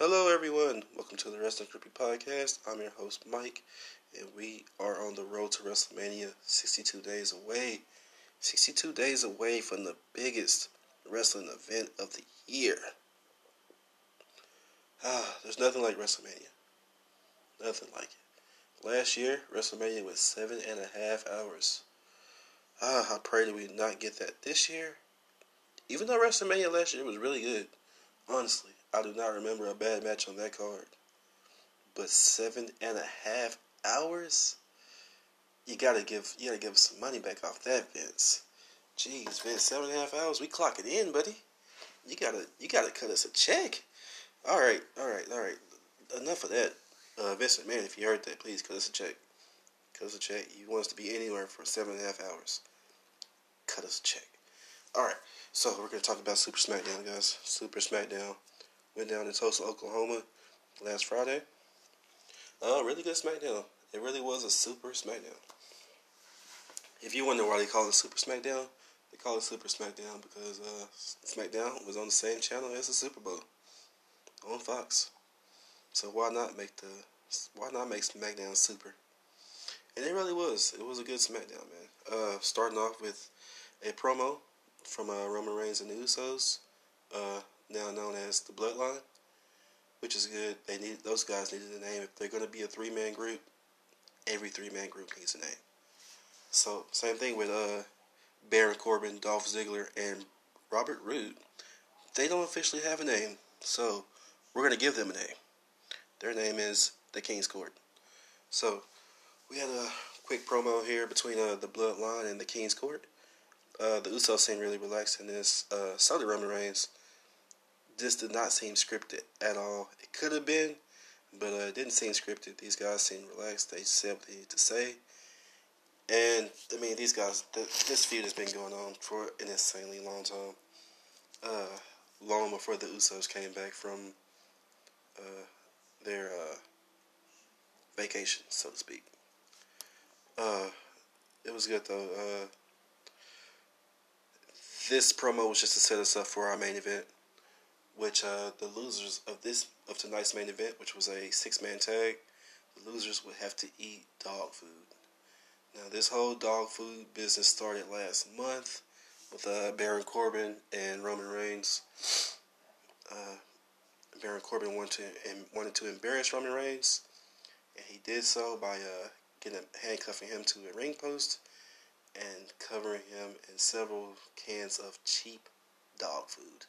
Hello, everyone. Welcome to the Wrestling Creepy Podcast. I'm your host, Mike, and we are on the road to WrestleMania 62 days away. 62 days away from the biggest wrestling event of the year. Ah, there's nothing like WrestleMania. Nothing like it. Last year, WrestleMania was seven and a half hours. Ah, I pray that we not get that this year. Even though WrestleMania last year was really good, honestly, I do not remember a bad match on that card. But seven and a half hours? You gotta give you gotta give us some money back off that, Vince. Jeez, Vince, seven and a half hours. We clock it in, buddy. You gotta you gotta cut us a check. All right, all right, all right. Enough of that. Uh, McMahon, if you heard that, please cut us a check. Cut us a check. You want us to be anywhere for seven and a half hours. Cut us a check. All right. So we're gonna talk about Super SmackDown, guys. Super SmackDown went down in Tulsa, Oklahoma, last Friday. Uh, really good SmackDown. It really was a Super SmackDown. If you wonder why they call it Super SmackDown, they call it Super SmackDown because uh, SmackDown was on the same channel as the Super Bowl on Fox. So why not make the why not make SmackDown Super? And it really was. It was a good SmackDown, man. Uh, starting off with a promo from uh, Roman Reigns and the Usos, uh, now known as the Bloodline, which is good. They need those guys needed a name. If they're going to be a three man group, every three man group needs a name. So same thing with uh, Baron Corbin, Dolph Ziggler, and Robert Roode. They don't officially have a name, so we're going to give them a name. Their name is the King's Court. So we had a quick promo here between uh, the Bloodline and the King's Court. Uh, the Usos seem really relaxed in this. Uh, so did Roman Reigns. This did not seem scripted at all. It could have been, but uh, it didn't seem scripted. These guys seemed relaxed. They they needed to say. And, I mean, these guys, this feud has been going on for an insanely long time. Uh, long before the Usos came back from uh, their uh, vacation, so to speak. Uh, it was good, though. Uh, this promo was just to set us up for our main event, which uh, the losers of this of tonight's main event, which was a six man tag, the losers would have to eat dog food. Now, this whole dog food business started last month with uh, Baron Corbin and Roman Reigns. Uh, Baron Corbin wanted to wanted to embarrass Roman Reigns, and he did so by uh, getting handcuffing him to a ring post and covering him in several cans of cheap dog food.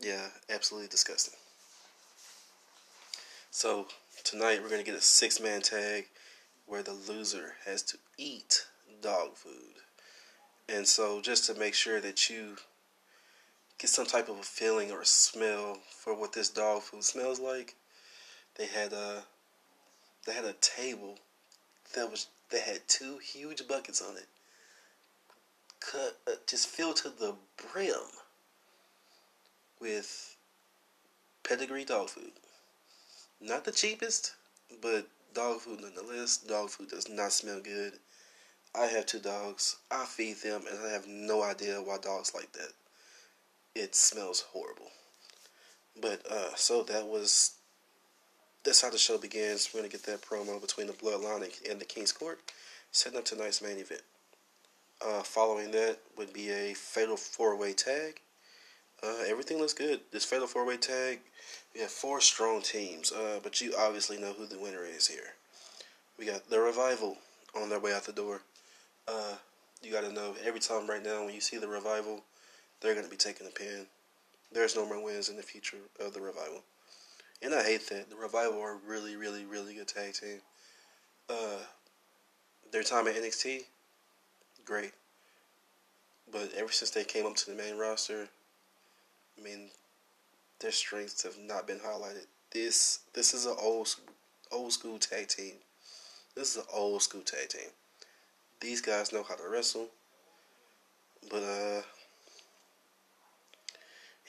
Yeah, absolutely disgusting. So tonight we're gonna get a six man tag where the loser has to eat dog food. And so just to make sure that you get some type of a feeling or a smell for what this dog food smells like, they had a they had a table that was that had two huge buckets on it cut, uh, just filled to the brim with pedigree dog food. Not the cheapest, but dog food nonetheless. Dog food does not smell good. I have two dogs. I feed them, and I have no idea why dogs like that. It smells horrible. But uh, so that was that's how the show begins. We're gonna get that promo between the Bloodline and the King's Court, setting up tonight's main event. Uh, following that would be a fatal four way tag. Uh, everything looks good. This fatal four way tag, we have four strong teams, uh, but you obviously know who the winner is here. We got the revival on their way out the door. Uh, you got to know every time right now when you see the revival, they're going to be taking a pin. There's no more wins in the future of the revival, and I hate that. The revival are really, really, really good tag team. Uh, their time at NXT, great. But ever since they came up to the main roster, I mean, their strengths have not been highlighted. This this is an old old school tag team. This is an old school tag team. These guys know how to wrestle, but uh,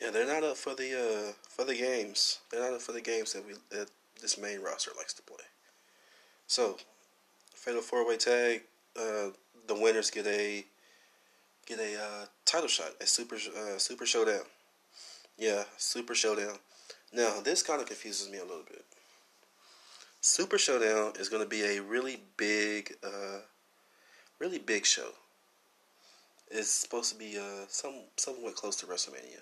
yeah, they're not up for the uh for the games. They're not up for the games that we that this main roster likes to play. So, fatal four way tag. Uh, the winners get a get a uh, title shot at Super uh, Super Showdown. Yeah, Super Showdown. Now, this kind of confuses me a little bit. Super Showdown is going to be a really big, uh, really big show. It's supposed to be uh, some somewhat close to WrestleMania,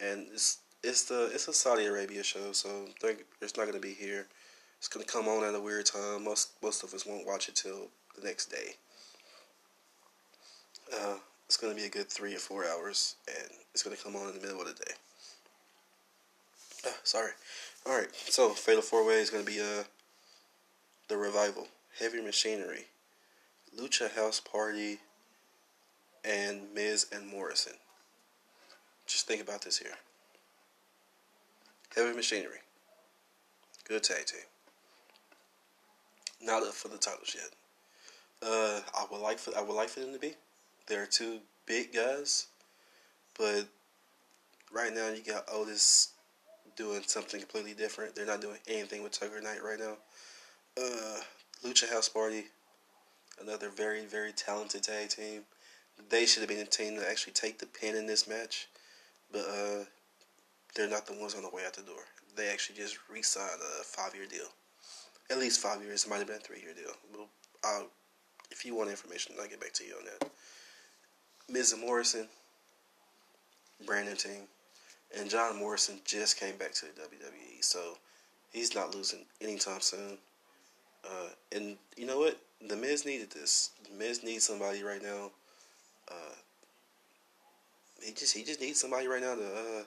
and it's it's the it's a Saudi Arabia show, so it's not going to be here. It's going to come on at a weird time. Most most of us won't watch it till the next day. Uh, it's going to be a good three or four hours, and it's going to come on in the middle of the day. Uh, sorry. All right. So Fatal Four Way is going to be uh the revival, Heavy Machinery, Lucha House Party, and Miz and Morrison. Just think about this here. Heavy Machinery, good tag team. Not up for the titles yet. Uh, I would like for I would like for them to be. They're two big guys, but right now you got Otis doing something completely different. They're not doing anything with Tucker Knight right now. Uh, Lucha House Party, another very very talented tag team. They should have been the team to actually take the pin in this match, but uh, they're not the ones on the way out the door. They actually just re-signed a five-year deal, at least five years. It might have been a three-year deal. Well, if you want information, I'll get back to you on that. Miz Morrison, Brandon team, and John Morrison just came back to the WWE, so he's not losing anytime soon. Uh, and you know what? The Miz needed this. The Miz needs somebody right now. Uh, he just he just needs somebody right now to uh,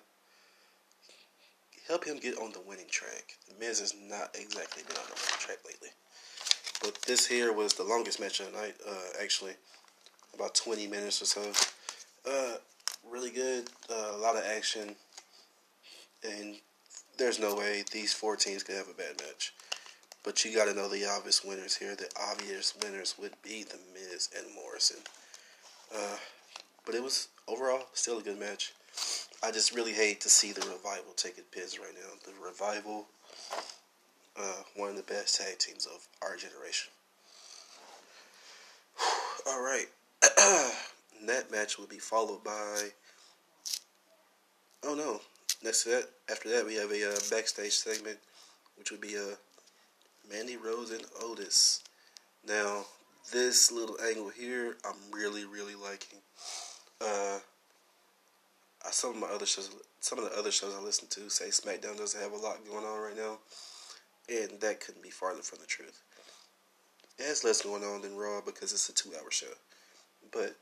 help him get on the winning track. The Miz has not exactly been on the winning track lately. But this here was the longest match of the night, uh, actually about 20 minutes or so. Uh, really good, uh, a lot of action, and there's no way these four teams could have a bad match. But you got to know the obvious winners here. The obvious winners would be The Miz and Morrison. Uh, but it was overall still a good match. I just really hate to see the revival taking piss right now. The revival, uh, one of the best tag teams of our generation. All right. that match will be followed by. Oh no! Next to that, after that, we have a uh, backstage segment, which would be uh, Mandy Rose and Otis. Now, this little angle here, I'm really, really liking. Uh, some of my other shows, some of the other shows I listen to say SmackDown doesn't have a lot going on right now, and that couldn't be farther from the truth. It has less going on than Raw because it's a two-hour show. But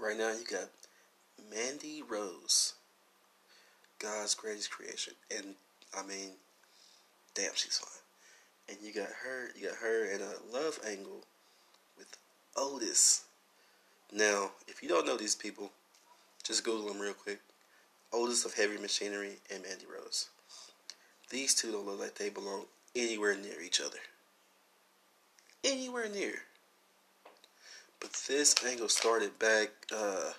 right now you got Mandy Rose, God's greatest creation, and I mean, damn, she's fine. And you got her, you got her in a love angle with Otis. Now, if you don't know these people, just Google them real quick. Otis of Heavy Machinery and Mandy Rose. These two don't look like they belong anywhere near each other. Anywhere near. But this angle started back uh,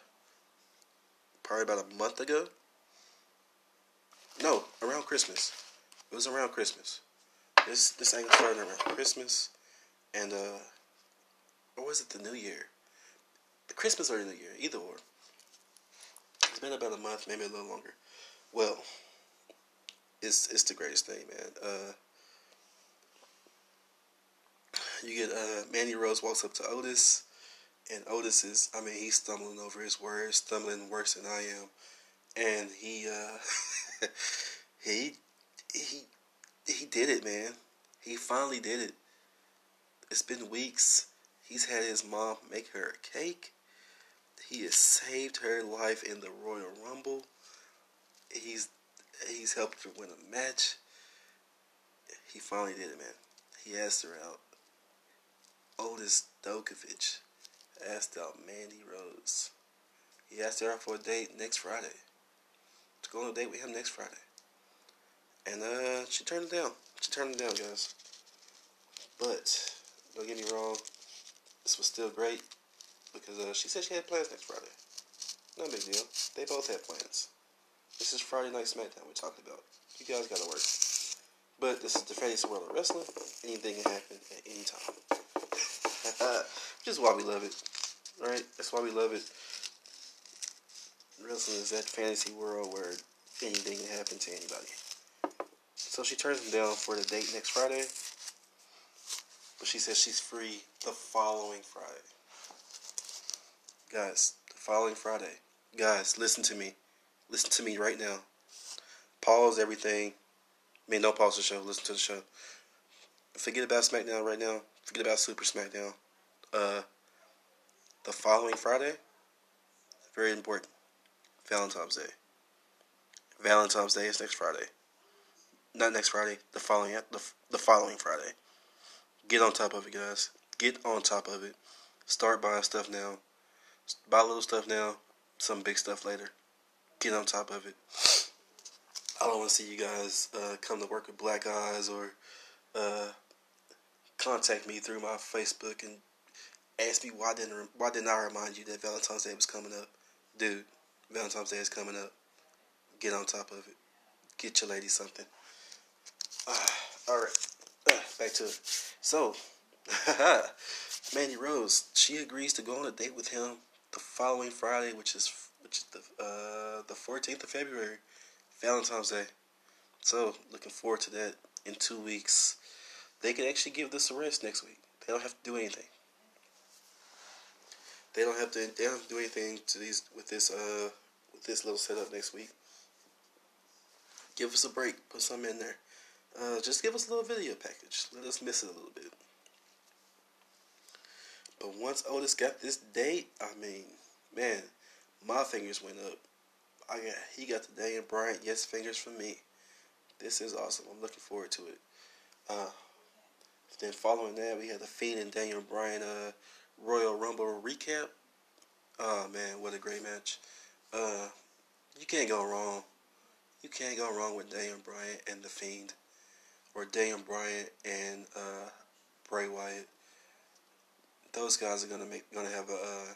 probably about a month ago. No, around Christmas. It was around Christmas. This this angle started around Christmas, and uh, or was it the New Year? The Christmas or the New Year, either or. It's been about a month, maybe a little longer. Well, it's it's the greatest thing, man. Uh, you get uh, Mandy Rose walks up to Otis and Otis is, I mean, he's stumbling over his words, stumbling worse than I am, and he, uh, he, he, he did it, man. He finally did it. It's been weeks. He's had his mom make her a cake. He has saved her life in the Royal Rumble. He's he's helped her win a match. He finally did it, man. He asked her out. Otis Dozovic asked out Mandy Rose. He asked her out for a date next Friday. To go on a date with him next Friday. And uh, she turned it down. She turned it down, guys. But don't get me wrong, this was still great because uh, she said she had plans next Friday. No big deal. They both had plans. This is Friday Night SmackDown we're talking about. You guys gotta work. But this is the fantasy world of wrestling. Anything can happen at any time. Is why we love it. Right? That's why we love it. Wrestling is that fantasy world where anything can happen to anybody. So she turns him down for the date next Friday. But she says she's free the following Friday. Guys, the following Friday. Guys, listen to me. Listen to me right now. Pause everything. I mean, don't pause the show. Listen to the show. Forget about SmackDown right now. Forget about Super SmackDown. Uh, the following Friday, very important. Valentine's Day. Valentine's Day is next Friday. Not next Friday. The following the, the following Friday. Get on top of it, guys. Get on top of it. Start buying stuff now. Buy little stuff now. Some big stuff later. Get on top of it. I don't want to see you guys uh, come to work with black eyes or uh, contact me through my Facebook and ask me why didn't why didn't I remind you that Valentine's Day was coming up, dude? Valentine's Day is coming up. Get on top of it. Get your lady something. Uh, all right, uh, back to it. So, Mandy Rose, she agrees to go on a date with him the following Friday, which is which is the uh, the fourteenth of February, Valentine's Day. So, looking forward to that in two weeks. They can actually give this a rest next week. They don't have to do anything. They don't have to. They don't have to do anything to these with this uh with this little setup next week. Give us a break. Put some in there. Uh, just give us a little video package. Let us miss it a little bit. But once Otis got this date, I mean, man, my fingers went up. I got he got the Daniel Bryan yes fingers from me. This is awesome. I'm looking forward to it. Uh, then following that, we had the Fiend and Daniel Bryan uh, Royal Rumble recap. Oh man, what a great match! Uh, you can't go wrong. You can't go wrong with Daniel Bryan and the Fiend, or Daniel Bryan and uh, Bray Wyatt. Those guys are gonna make gonna have a uh,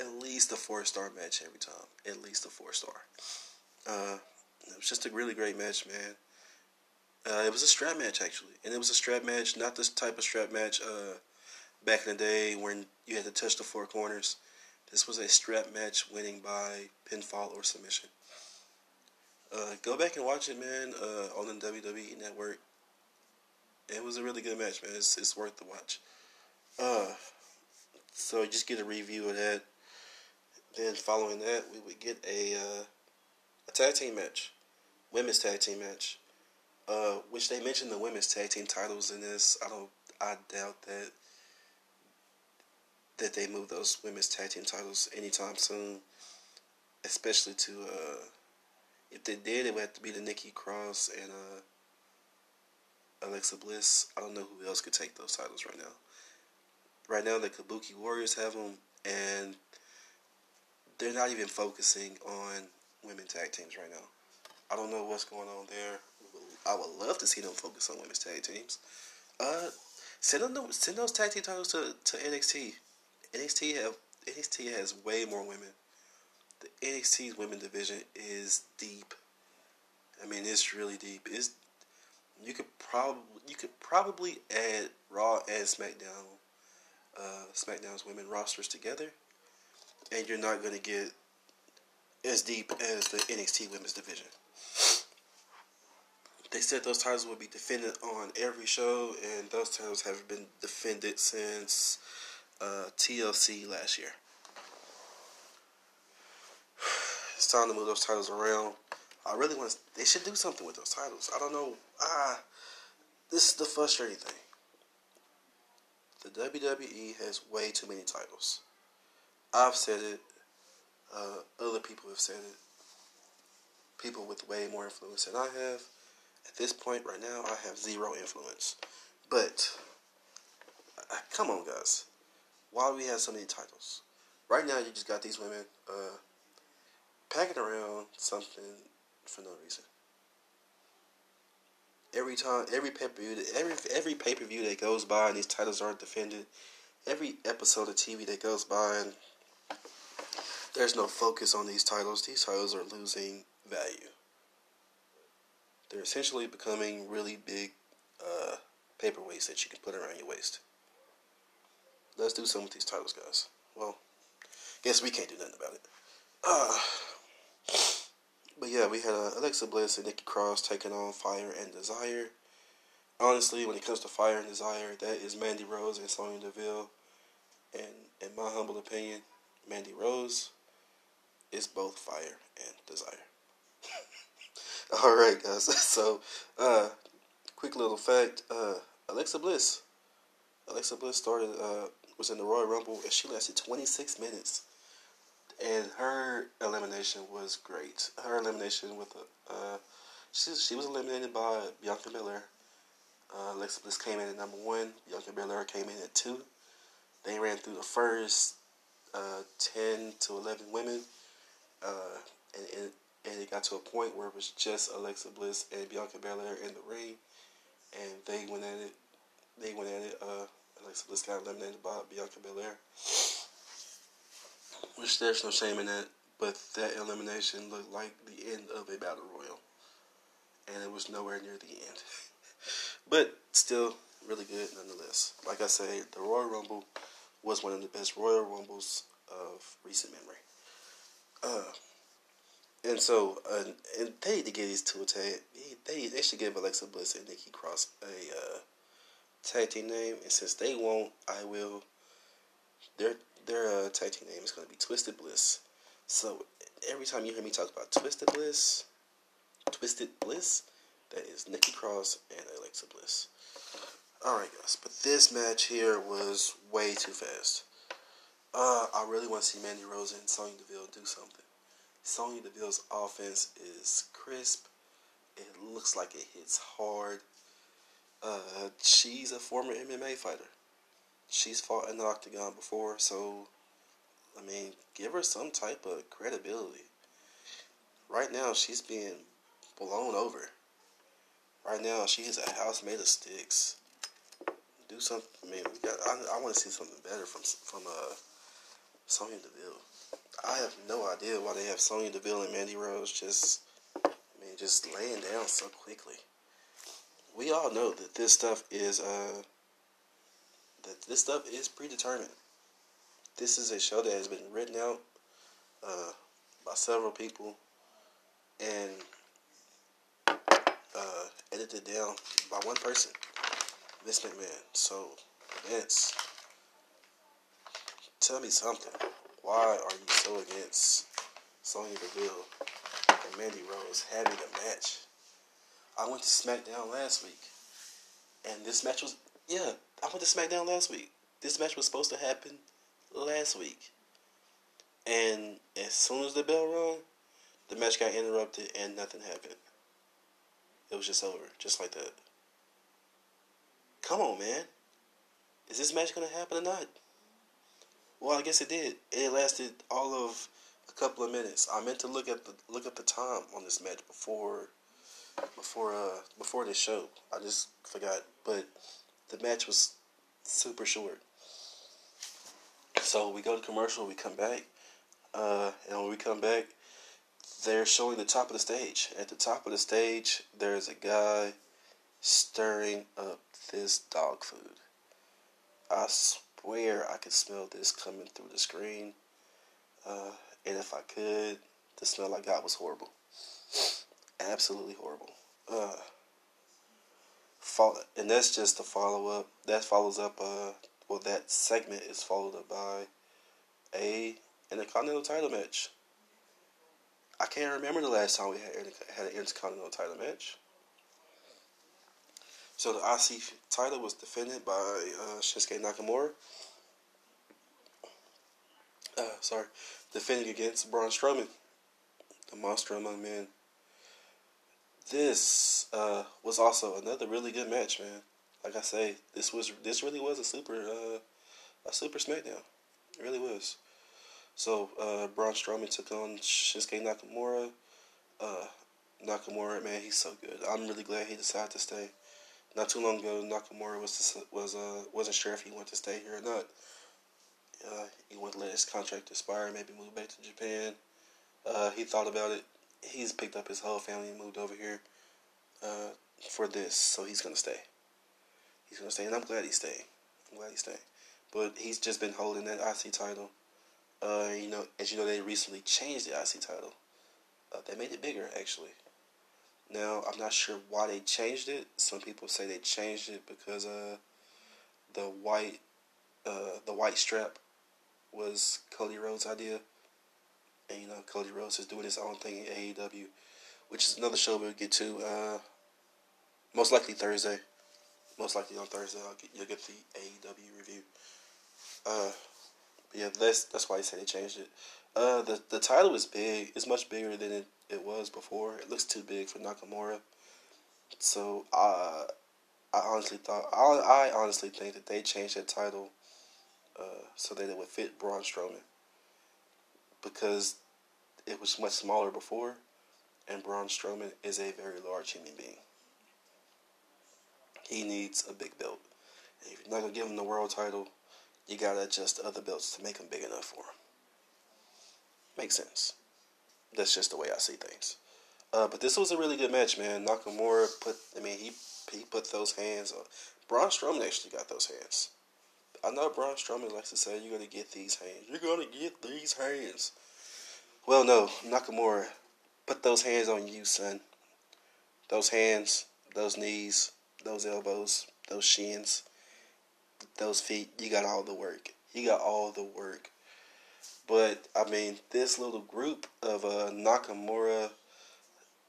at least a four star match every time. At least a four star. Uh, it was just a really great match, man. Uh, it was a strap match actually, and it was a strap match, not this type of strap match uh, back in the day when you had to touch the four corners. This was a strap match, winning by pinfall or submission. Uh, go back and watch it, man, uh, on the WWE Network. It was a really good match, man. It's, it's worth the watch. Uh, so just get a review of that. Then following that, we would get a uh, a tag team match, women's tag team match. Uh, which they mentioned the women's tag team titles in this. I don't. I doubt that that they move those women's tag team titles anytime soon. Especially to uh, if they did, it would have to be the Nikki Cross and uh, Alexa Bliss. I don't know who else could take those titles right now. Right now, the Kabuki Warriors have them, and they're not even focusing on women tag teams right now. I don't know what's going on there. I would love to see them focus on women's tag teams. Uh, send them send those tag team titles to, to NXT. NXT have NXT has way more women. The NXT's women division is deep. I mean, it's really deep. It's you could probably you could probably add Raw and SmackDown, uh, SmackDown's women rosters together, and you're not gonna get as deep as the NXT women's division. They said those titles will be defended on every show, and those titles have been defended since uh, TLC last year. It's time to move those titles around. I really want. To, they should do something with those titles. I don't know. Ah, this is the frustrating thing. The WWE has way too many titles. I've said it. Uh, other people have said it. People with way more influence than I have. At this point, right now, I have zero influence. But, uh, come on, guys. Why do we have so many titles? Right now, you just got these women uh, packing around something for no reason. Every time, every pay per view, every every pay per view that goes by, and these titles aren't defended. Every episode of TV that goes by, and there's no focus on these titles. These titles are losing value. They're essentially becoming really big uh, paperweights that you can put around your waist. Let's do something with these titles, guys. Well, guess we can't do nothing about it. Uh, but yeah, we had uh, Alexa Bliss and Nikki Cross taking on Fire and Desire. Honestly, when it comes to Fire and Desire, that is Mandy Rose and Sonya Deville. And in my humble opinion, Mandy Rose is both Fire and Desire. All right, guys. So, uh, quick little fact: uh, Alexa Bliss. Alexa Bliss started uh, was in the Royal Rumble and she lasted 26 minutes, and her elimination was great. Her elimination with a uh, she she was eliminated by Bianca Belair. Uh, Alexa Bliss came in at number one. Bianca Belair came in at two. They ran through the first uh, 10 to 11 women. Uh, and, and, and it got to a point where it was just Alexa Bliss and Bianca Belair in the ring, and they went at it. They went at it. Uh, Alexa Bliss got eliminated by Bianca Belair, which there's no shame in that. But that elimination looked like the end of a battle royal, and it was nowhere near the end. but still, really good nonetheless. Like I say, the Royal Rumble was one of the best Royal Rumbles of recent memory. Uh, and so, uh, and they need to get these two a tag. They they should give Alexa Bliss and Nikki Cross a uh, tag team name, and since they won't, I will. Their their uh, tag team name is going to be Twisted Bliss. So every time you hear me talk about Twisted Bliss, Twisted Bliss, that is Nikki Cross and Alexa Bliss. All right, guys, but this match here was way too fast. Uh, I really want to see Mandy Rose and Sonya Deville do something. Sonya Deville's offense is crisp. It looks like it hits hard. Uh, she's a former MMA fighter. She's fought in the octagon before, so I mean, give her some type of credibility. Right now, she's being blown over. Right now, she is a house made of sticks. Do something. I mean, we got. I, I want to see something better from from uh, Sonya Deville. I have no idea why they have Sonya Deville and Mandy Rose just, I mean, just laying down so quickly. We all know that this stuff is, uh, that this stuff is predetermined. This is a show that has been written out, uh, by several people and, uh, edited down by one person, Vince McMahon. So, Vince, tell me something. Why are you so against Sonya Deville and Mandy Rose having a match? I went to SmackDown last week, and this match was yeah. I went to SmackDown last week. This match was supposed to happen last week, and as soon as the bell rung, the match got interrupted and nothing happened. It was just over, just like that. Come on, man. Is this match gonna happen or not? Well, I guess it did. It lasted all of a couple of minutes. I meant to look at the look at the time on this match before before uh before this show. I just forgot, but the match was super short. So we go to commercial. We come back, uh, and when we come back, they're showing the top of the stage. At the top of the stage, there's a guy stirring up this dog food. I swear I could smell this coming through the screen. Uh, and if I could, the smell I got was horrible. Absolutely horrible. Uh, follow, and that's just the follow up. That follows up. Uh, well, that segment is followed up by a intercontinental title match. I can't remember the last time we had had an intercontinental title match. So the IC title was defended by uh, Shinsuke Nakamura. Uh, sorry, defending against Braun Strowman, the Monster Among Men. This uh, was also another really good match, man. Like I say, this was this really was a super uh, a super SmackDown. It really was. So uh, Braun Strowman took on Shinsuke Nakamura. Uh, Nakamura, man, he's so good. I'm really glad he decided to stay. Not too long ago, Nakamura was was uh wasn't sure if he wanted to stay here or not. Uh, he wanted to let his contract expire, maybe move back to Japan. Uh, he thought about it. He's picked up his whole family and moved over here uh, for this, so he's gonna stay. He's gonna stay, and I'm glad he's staying. I'm glad he's staying. But he's just been holding that IC title. Uh, you know, as you know, they recently changed the IC title. Uh, they made it bigger actually. Now I'm not sure why they changed it. Some people say they changed it because uh the white uh the white strap was Cody Rhodes' idea. And you know, Cody Rhodes is doing his own thing in AEW, which is another show we'll get to. Uh, most likely Thursday. Most likely on Thursday, get, you'll get the AEW review. Uh, yeah, that's that's why I said they changed it. Uh, the the title is big. It's much bigger than it, it was before. It looks too big for Nakamura. So uh, I honestly thought I, I honestly think that they changed that title uh, so that it would fit Braun Strowman because it was much smaller before, and Braun Strowman is a very large human being. He needs a big belt. If you're not gonna give him the world title, you gotta adjust the other belts to make him big enough for him. Makes sense. That's just the way I see things. Uh, but this was a really good match, man. Nakamura put, I mean, he he put those hands on. Braun Strowman actually got those hands. I know Braun Strowman likes to say, "You're gonna get these hands. You're gonna get these hands." Well, no, Nakamura, put those hands on you, son. Those hands, those knees, those elbows, those shins, those feet. You got all the work. You got all the work. But I mean, this little group of uh, Nakamura,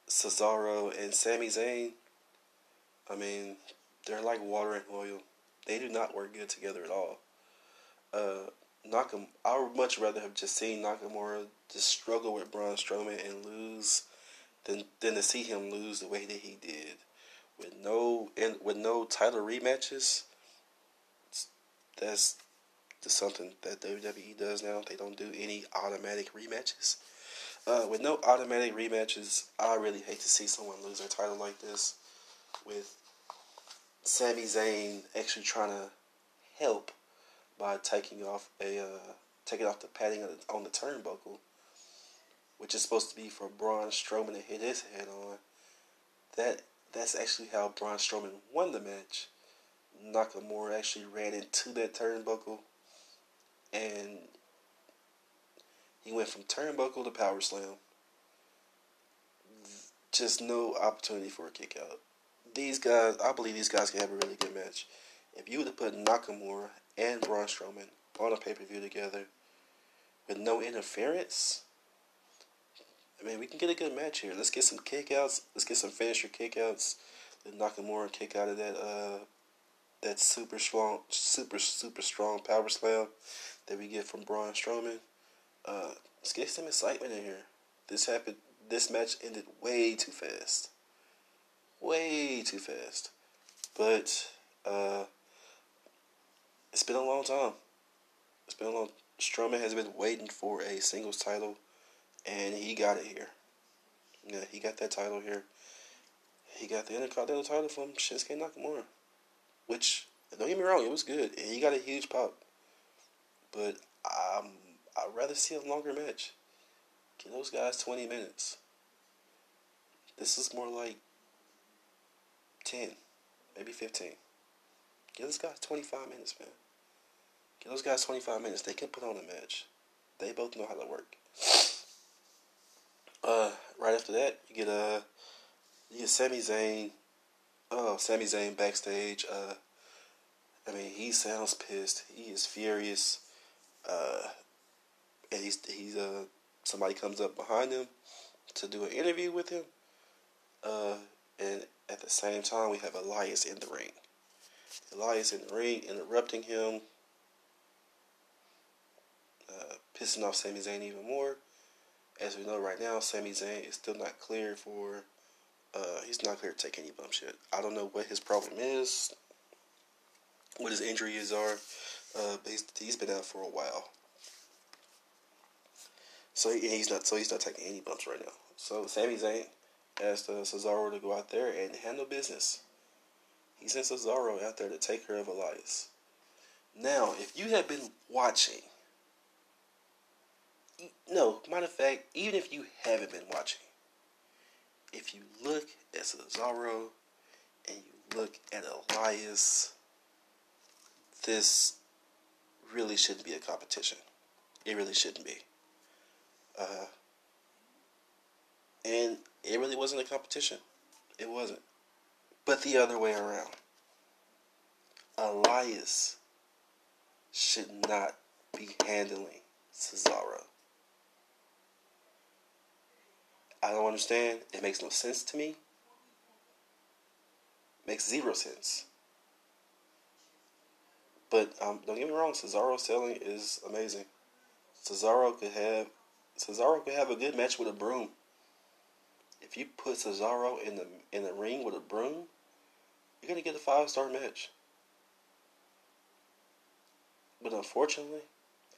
Cesaro, and Sami Zayn. I mean, they're like water and oil. They do not work good together at all. Uh, Nakam, I would much rather have just seen Nakamura just struggle with Braun Strowman and lose than than to see him lose the way that he did with no and with no title rematches. That's just something that WWE does now. They don't do any automatic rematches. Uh, with no automatic rematches, I really hate to see someone lose their title like this. With Sami Zayn actually trying to help by taking off a uh, taking off the padding on the, turnbuckle, which is supposed to be for Braun Strowman to hit his head on. That that's actually how Braun Strowman won the match. Nakamura actually ran into that turnbuckle, and he went from turnbuckle to power slam. Just no opportunity for a kick out these guys, I believe these guys can have a really good match. If you were to put Nakamura and Braun Strowman on a pay per view together with no interference, I mean, we can get a good match here. Let's get some kickouts. Let's get some finisher kickouts. Let Nakamura kick out of that uh that super strong, super super strong power slam that we get from Braun Strowman. Uh, let's get some excitement in here. This happened. This match ended way too fast way too fast. But uh, it's been a long time. It's been a long. Strowman has been waiting for a singles title, and he got it here. Yeah, he got that title here. He got the Intercontinental title from Shinsuke Nakamura, which don't get me wrong, it was good, and he got a huge pop. But um, I'd rather see a longer match. Give those guys twenty minutes. This is more like 10, maybe 15. Give those guys 25 minutes, man. Give those guys 25 minutes. They can put on a match. They both know how to work. Uh, right after that, you get uh, you get Sami Zayn. Oh, Sami Zayn backstage. Uh, I mean, he sounds pissed. He is furious. Uh, and he's he's uh somebody comes up behind him to do an interview with him. Uh, and at the same time, we have Elias in the ring. Elias in the ring, interrupting him, uh, pissing off Sami Zayn even more. As we know right now, Sami Zayn is still not clear for. Uh, he's not clear to take any bumps yet. I don't know what his problem is, what his injuries are. Uh, but he's, he's been out for a while, so he, he's not. So he's not taking any bumps right now. So Sami Zayn asked Cesaro to go out there and handle business. He sent Cesaro out there to take care of Elias. Now, if you have been watching, no, matter of fact, even if you haven't been watching, if you look at Cesaro and you look at Elias, this really shouldn't be a competition. It really shouldn't be. Uh, And it really wasn't a competition. It wasn't. But the other way around. Elias should not be handling Cesaro. I don't understand. It makes no sense to me. Makes zero sense. But um, don't get me wrong, Cesaro selling is amazing. Cesaro could have Cesaro could have a good match with a broom. If you put Cesaro in the in the ring with a broom, you're gonna get a five star match. But unfortunately,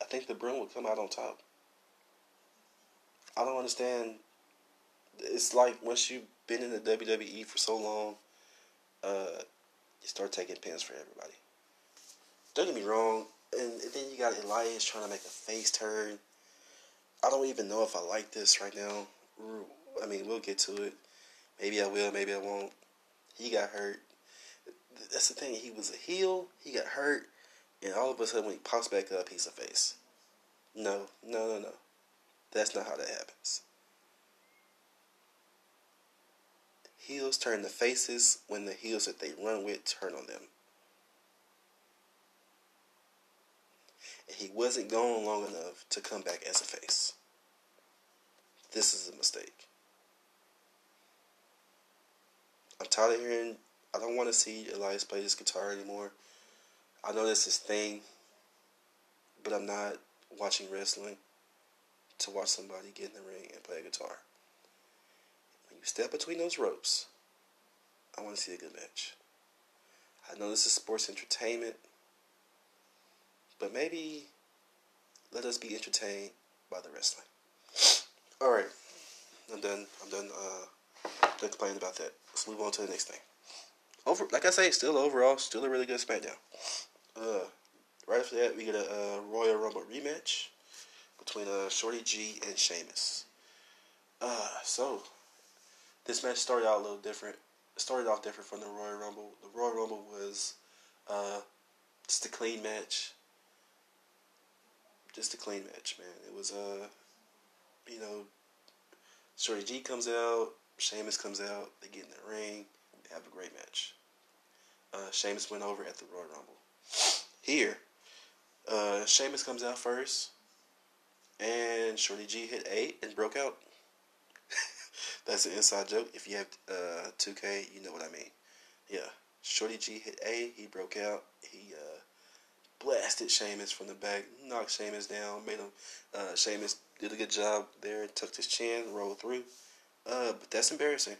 I think the broom will come out on top. I don't understand. It's like once you've been in the WWE for so long, uh, you start taking pins for everybody. Don't get me wrong, and, and then you got Elias trying to make a face turn. I don't even know if I like this right now. I mean, we'll get to it. Maybe I will, maybe I won't. He got hurt. That's the thing. He was a heel. He got hurt, and all of a sudden, when he pops back up, he's a face. No, no, no, no. That's not how that happens. Heels turn to faces when the heels that they run with turn on them. And he wasn't gone long enough to come back as a face. This is a mistake. I'm tired of hearing. I don't want to see Elias play this guitar anymore. I know that's his thing, but I'm not watching wrestling to watch somebody get in the ring and play a guitar. When you step between those ropes, I want to see a good match. I know this is sports entertainment, but maybe let us be entertained by the wrestling. All right, I'm done. I'm done. Uh, done complaining about that. Let's move on to the next thing. Over, like I say, still overall, still a really good SmackDown. Uh, right after that, we get a, a Royal Rumble rematch between uh, Shorty G and Sheamus. Uh, so this match started out a little different. It started off different from the Royal Rumble. The Royal Rumble was uh, just a clean match. Just a clean match, man. It was uh, you know, Shorty G comes out, Sheamus comes out, they get in the ring, they have a great match. Uh, Sheamus went over at the Royal Rumble. Here, uh, Sheamus comes out first, and Shorty G hit eight and broke out. That's an inside joke. If you have uh, 2K, you know what I mean. Yeah, Shorty G hit A, he broke out. He uh, blasted Sheamus from the back, knocked Sheamus down, made him. Uh, Sheamus did a good job there, tucked his chin, rolled through. Uh, but that's embarrassing.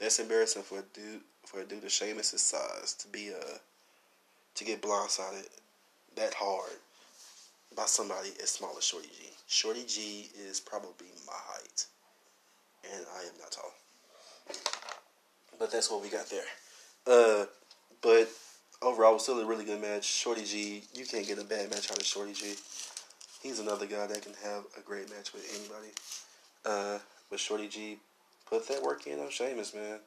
That's embarrassing for a dude for a dude of Sheamus' size to be uh to get blindsided that hard by somebody as small as Shorty G. Shorty G is probably my height, and I am not tall. But that's what we got there. Uh, but overall, it was still a really good match. Shorty G, you can't get a bad match out of Shorty G. He's another guy that can have a great match with anybody. Uh, but Shorty G put that work in on Sheamus, man.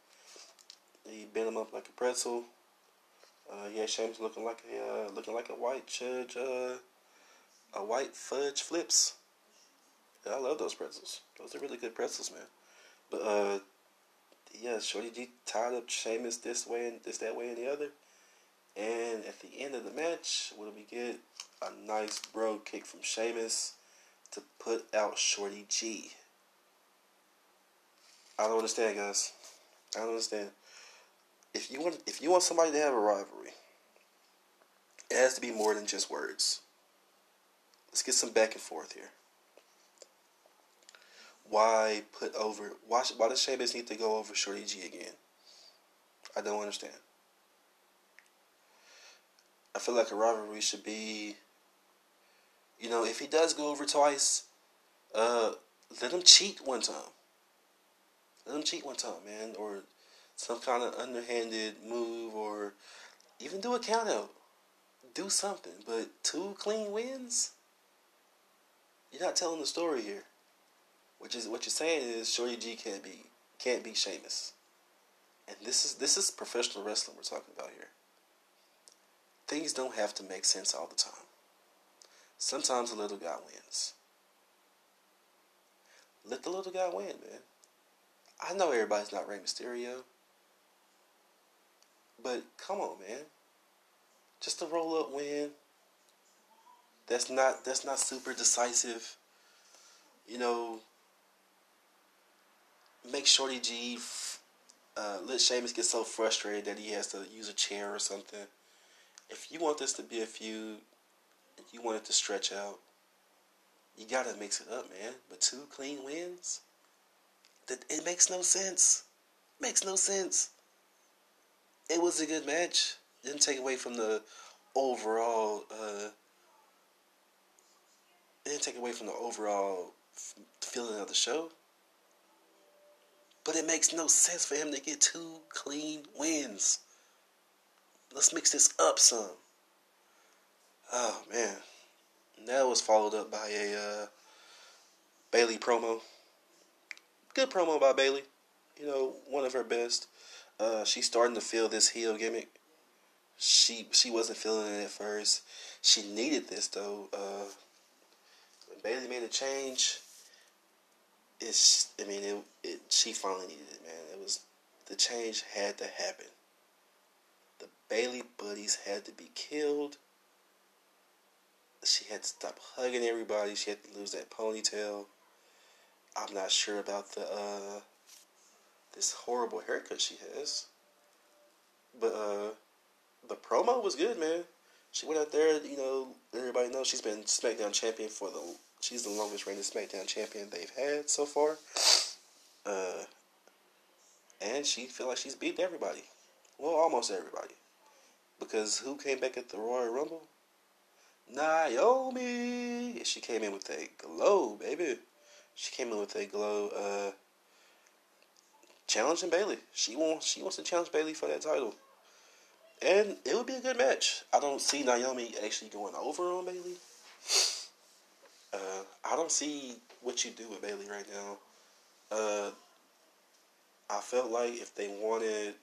He bent him up like a pretzel. Uh, yeah, Sheamus looking like a uh, looking like a white judge, uh, a white fudge Flipz. Yeah, I love those pretzels. Those are really good pretzels, man. But uh, yeah, Shorty G tied up Sheamus this way and this that way and the other. And at the end of the match, what do we get? A nice Brogue Kick from Sheamus to put out Shorty G. I don't understand, guys. I don't understand. If you want, if you want somebody to have a rivalry, it has to be more than just words. Let's get some back and forth here. Why put over? Why? Why does Sheamus need to go over Shorty G again? I don't understand. I feel like a rivalry should be. You know, if he does go over twice, uh, let him cheat one time. Let him cheat one time, man, or some kind of underhanded move, or even do a count out. Do something, but two clean wins. You're not telling the story here. Which is what you're saying is Shorty G can't be can't be Sheamus. And this is this is professional wrestling we're talking about here. Things don't have to make sense all the time. Sometimes the little guy wins. Let the little guy win, man. I know everybody's not Rey Mysterio. But come on, man. Just a roll up win. That's not that's not super decisive. You know, make Shorty G uh, let Sheamus get so frustrated that he has to use a chair or something. If you want this to be a feud, you want it to stretch out, you gotta mix it up, man. But two clean wins, that it makes no sense. Makes no sense. It was a good match. Didn't take away from the overall. Uh, didn't take away from the overall feeling of the show. But it makes no sense for him to get two clean wins. Let's mix this up some. Oh man. That was followed up by a uh, Bayley promo. Good promo by Bayley. You know, one of her best. Uh, she's starting to feel this heel gimmick. She she wasn't feeling it at first. She needed this though. Uh, when Bayley made a change, it's I mean it, it she finally needed it, man. It was the change had to happen. The Bayley buddies had to be killed. She had to stop hugging everybody. She had to lose that ponytail. I'm not sure about the uh this horrible haircut she has. But uh the promo was good, man. She went out there, you know, everybody knows she's been SmackDown champion for the She's the longest reigning SmackDown champion they've had so far. Uh, and she feel like she's beat everybody. Well, almost everybody. Because who came back at the Royal Rumble? Naomi. She came in with a glow, baby. She came in with a glow. Uh, challenging Bayley. She wants. She wants to challenge Bayley for that title. And it would be a good match. I don't see Naomi actually going over on Bayley. Uh, I don't see what you do with Bayley right now. Uh, I felt like if they wanted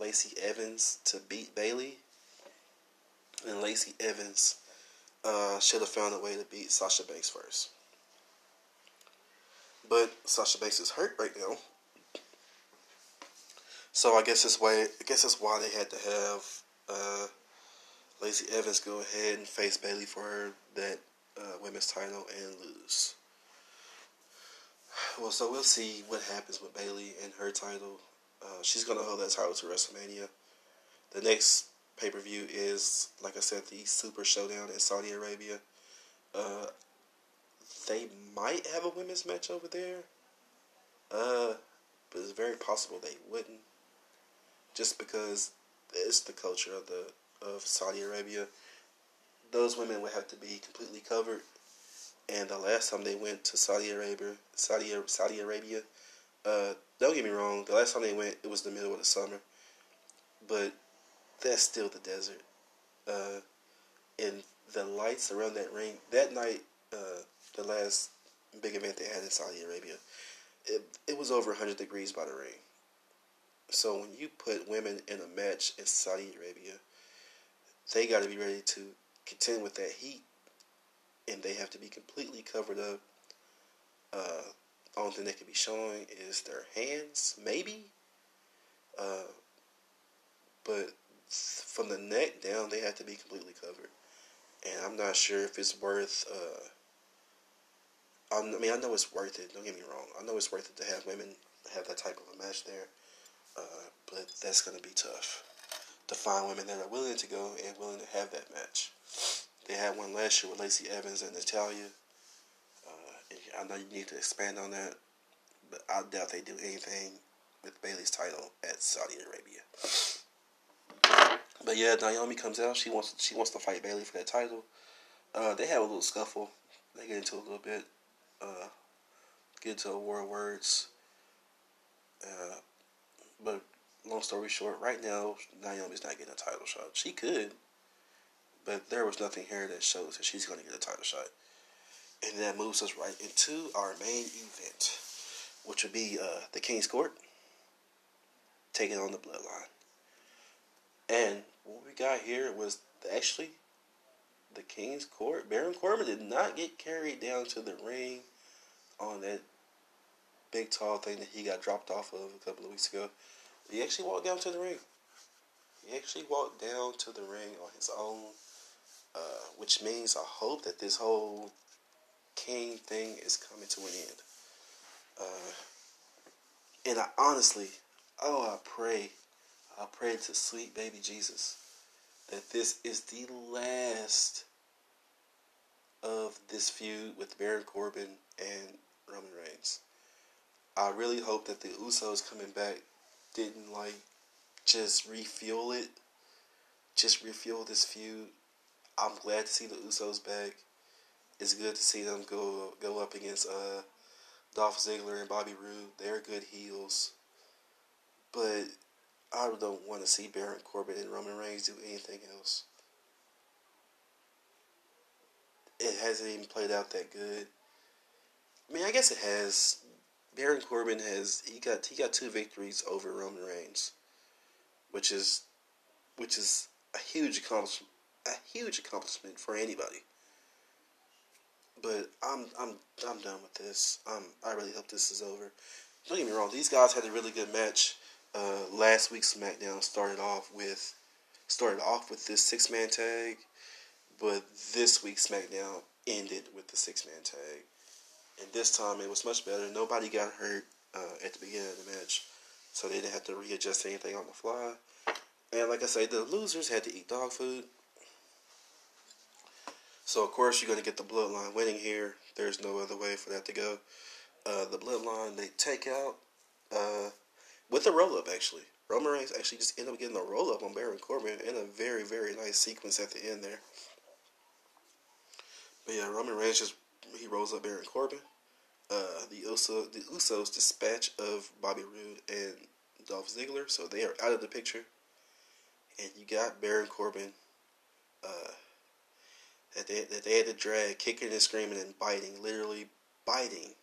Lacey Evans to beat Bayley, then Lacey Evans uh, should have found a way to beat Sasha Banks first. But Sasha Banks is hurt right now. So I guess that's why I guess that's why they had to have uh, Lacey Evans go ahead and face Bayley for her that uh, women's title and lose. Well, so we'll see what happens with Bayley and her title. Uh, she's gonna hold that title to WrestleMania. The next pay per view is, like I said, the Super Showdown in Saudi Arabia. Uh, they might have a women's match over there. Uh, but it's very possible they wouldn't. Just because it's the culture of the of Saudi Arabia those women would have to be completely covered. And the last time they went to Saudi Arabia, Saudi Saudi Arabia, uh, don't get me wrong. The last time they went, it was the middle of the summer, but that's still the desert. Uh, and the lights around that ring that night, uh, the last big event they had in Saudi Arabia, it it was over hundred degrees by the ring. So when you put women in a match in Saudi Arabia, they got to be ready to contend with that heat, and they have to be completely covered up. Uh, only thing they can be showing is their hands, maybe. Uh, but from the neck down, they have to be completely covered, and I'm not sure if it's worth. Uh, I mean, I know it's worth it. Don't get me wrong. I know it's worth it to have women have that type of a match there, uh, but that's going to be tough to find women that are willing to go and willing to have that match. They had one last year with Lacey Evans and Natalya. Uh, I know you need to expand on that, but I doubt they do anything with Bayley's title at Saudi Arabia. But yeah, Naomi comes out. She wants she wants to fight Bayley for that title. Uh, they have a little scuffle. They get into a little bit. Uh, get into a war of words. Uh, but long story short, right now Naomi's not getting a title shot. She could, but there was nothing here that shows that she's going to get a title shot. And that moves us right into our main event, which would be uh, the King's Court taking on the Bloodline. And what we got here was actually the King's Court. Baron Corbin did not get carried down to the ring on that big tall thing that he got dropped off of a couple of weeks ago. He actually walked down to the ring. He actually walked down to the ring on his own, uh, which means I hope that this whole King thing is coming to an end. Uh, and I honestly, oh, I pray, I pray to sweet baby Jesus that this is the last of this feud with Baron Corbin and Roman Reigns. I really hope that the Usos coming back didn't like just refuel it, just refuel this feud. I'm glad to see the Usos back. It's good to see them go go up against uh, Dolph Ziggler and Bobby Roode. They're good heels, but I don't want to see Baron Corbin and Roman Reigns do anything else. It hasn't even played out that good. I mean, I guess it has. Baron Corbin has he got he got two victories over Roman Reigns, which is which is a huge accomplishment a huge accomplishment for anybody. But I'm I'm I'm done with this. Um, I really hope this is over. Don't get me wrong; these guys had a really good match. Uh, last week's SmackDown started off with started off with this six man tag, but this week's SmackDown ended with the six man tag and this time it was much better. Nobody got hurt uh, at the beginning of the match, so they didn't have to readjust anything on the fly. And like I say, the losers had to eat dog food. So of course you're gonna get the bloodline winning here. There's no other way for that to go. Uh, the bloodline they take out uh, with a roll up actually. Roman Reigns actually just ended up getting a roll up on Baron Corbin in a very very nice sequence at the end there. But yeah, Roman Reigns just he rolls up Baron Corbin. Uh, the Uso, the Usos dispatch of Bobby Roode and Dolph Ziggler, so they are out of the picture. And you got Baron Corbin, uh, that they that they had to drag, kicking and screaming and biting, literally biting.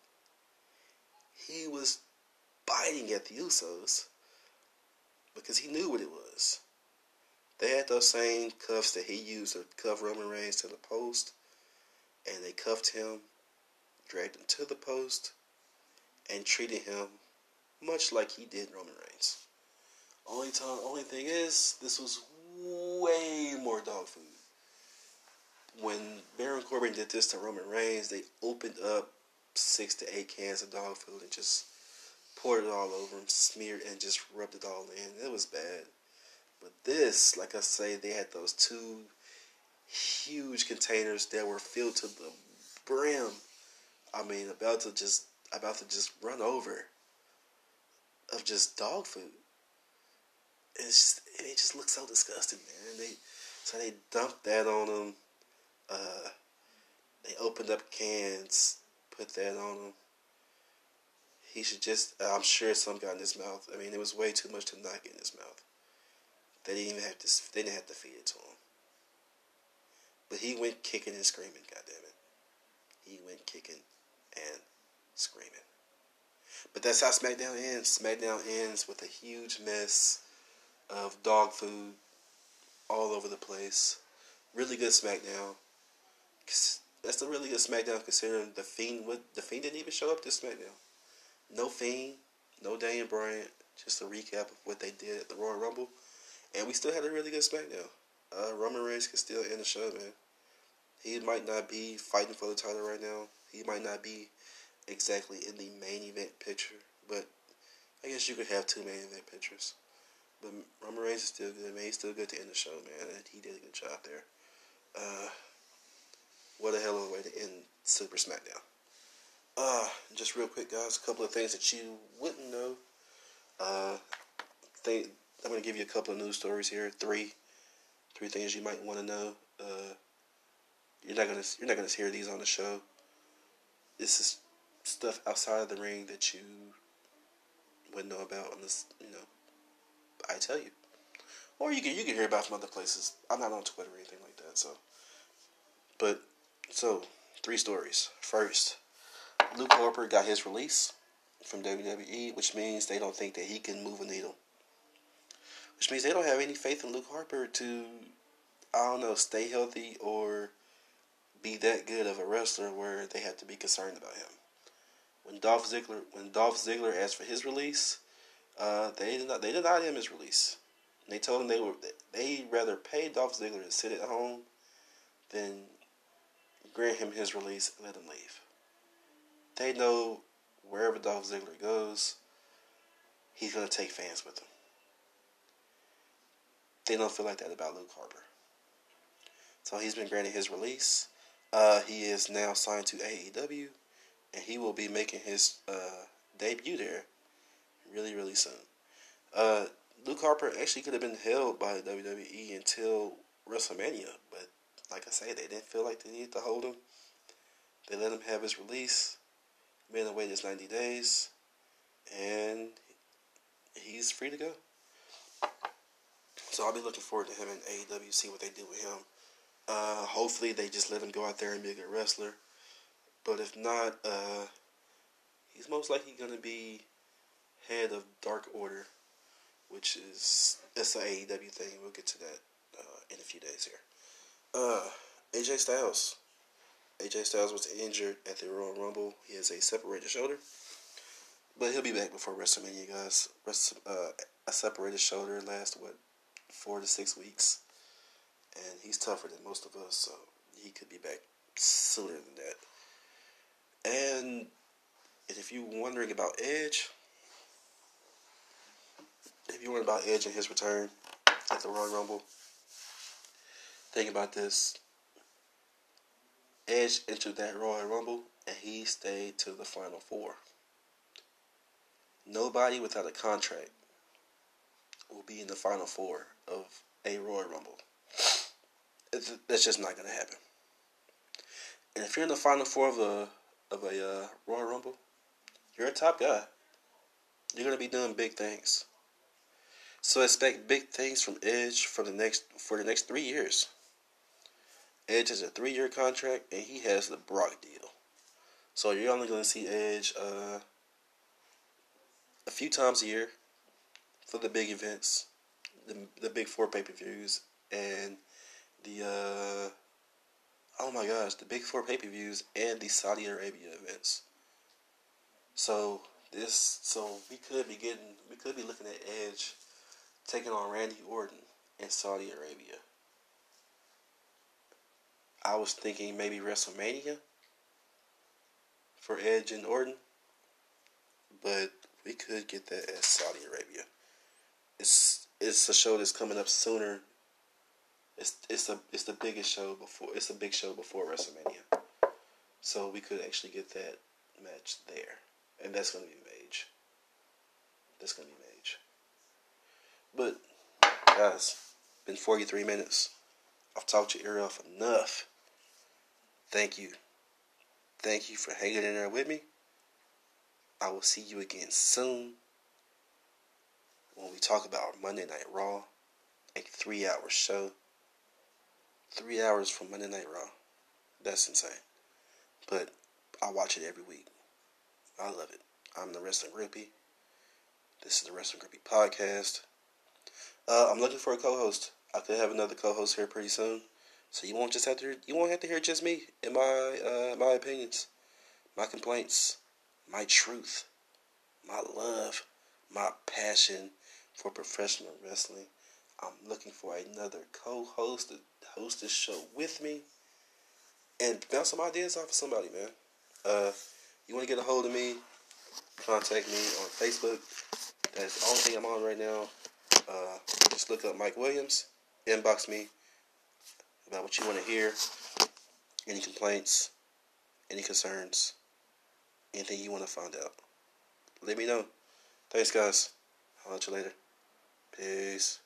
He was biting at the Usos because he knew what it was. They had those same cuffs that he used to cuff Roman Reigns to the post and they cuffed him, dragged him to the post, and treated him much like he did Roman Reigns. Only time, only thing is, this was way more dog food. When Baron Corbin did this to Roman Reigns, they opened up six to eight cans of dog food and just poured it all over him, smeared and just rubbed it all in. It was bad. But this, like I say, they had those two huge containers that were filled to the brim. I mean, about to just about to just run over of just dog food. It's just, it just looks so disgusting, man. They so they dumped that on them. Uh, they opened up cans, put that on him. He should just. I'm sure some got in his mouth. I mean, it was way too much to not get in his mouth. They didn't even have to. They didn't have to feed it to him. But he went kicking and screaming, God damn goddammit. He went kicking and screaming. But that's how SmackDown ends. SmackDown ends with a huge mess of dog food all over the place. Really good SmackDown. That's a really good SmackDown considering the Fiend. What the Fiend didn't even show up this SmackDown. No Fiend, no Daniel Bryan. Just a recap of what they did at the Royal Rumble, and we still had a really good SmackDown. Uh, Roman Reigns can still end the show, man. He might not be fighting for the title right now. He might not be exactly in the main event picture, but I guess you could have two main event pictures. But Roman Reigns is still good, man. He's still good to end the show, man. And he did a good job there. Uh, what a hell of a way to end Super SmackDown. Uh, just real quick, guys, a couple of things that you wouldn't know. Uh, they, I'm going to give you a couple of news stories here. Three, three things you might want to know. Uh, you're not gonna you're not gonna hear these on the show. This is stuff outside of the ring that you wouldn't know about on this. You know, I tell you, or you can you can hear about from other places. I'm not on Twitter or anything like that. So, but so three stories. First, Luke Harper got his release from WWE, which means they don't think that he can move a needle. Which means they don't have any faith in Luke Harper to, I don't know, stay healthy or be that good of a wrestler where they have to be concerned about him. when Dolph Ziggler when Dolph Ziggler asked for his release, uh, they did not they denied him his release. And they told him they were they rather pay Dolph Ziggler to sit at home than grant him his release and let him leave. They know wherever Dolph Ziggler goes, he's gonna take fans with him. They don't feel like that about Luke Harper. So he's been granted his release. Uh, he is now signed to AEW, and he will be making his uh, debut there really, really soon. Uh, Luke Harper actually could have been held by the WWE until WrestleMania, but like I say, they didn't feel like they needed to hold him. They let him have his release. Made away his 90 days, and he's free to go. So I'll be looking forward to him in AEW, see what they do with him. Uh, hopefully, they just let him go out there and be a good wrestler. But if not, uh, he's most likely going to be head of Dark Order, which is it's an AEW thing. We'll get to that uh, in a few days here. Uh, AJ Styles. AJ Styles was injured at the Royal Rumble. He has a separated shoulder, but he'll be back before WrestleMania, guys. Rest, uh, a separated shoulder lasts what four to six weeks, and he's tougher than most of us, so he could be back sooner than that. And if you're wondering about Edge, if you're wondering about Edge and his return at the Royal Rumble, think about this. Edge entered that Royal Rumble and he stayed to the final four. Nobody without a contract will be in the final four of a Royal Rumble. That's just not going to happen. And if you're in the final four of a of a uh, Royal Rumble, you're a top guy. You're going to be doing big things. So expect big things from Edge for the next for the next three years. Edge has a three year contract and he has the Brock deal. So you're only going to see Edge uh, a few times a year for the big events, the the big four pay per views, and the uh, oh my gosh, the big four pay per views and the Saudi Arabia events. So this, so we could be getting, we could be looking at Edge taking on Randy Orton in Saudi Arabia. I was thinking maybe WrestleMania for Edge and Orton, but we could get that at Saudi Arabia. It's it's a show that's coming up sooner. It's it's a it's the biggest show before it's a big show before WrestleMania, so we could actually get that match there, and that's gonna be Mage. That's gonna be Mage. But guys, been forty three minutes. I've talked your ear off enough. Thank you. Thank you for hanging in there with me. I will see you again soon when we talk about Monday Night Raw, a three hour show. Three hours from Monday Night Raw. That's insane. But I watch it every week. I love it. I'm the Wrestling Groupie. This is the Wrestling Groupie Podcast. Uh, I'm looking for a co-host. I could have another co-host here pretty soon. So you won't just have to you won't have to hear just me and my uh, my opinions, my complaints, my truth, my love, my passion for professional wrestling. I'm looking for another co-host to host this show with me and bounce some ideas off of somebody, man. Uh, you want to get a hold of me? Contact me on Facebook. That's the only thing I'm on right now. Uh, just look up Mike Williams. Inbox me about what you want to hear, any complaints, any concerns, anything you want to find out. Let me know. Thanks, guys. I'll let you later. Peace.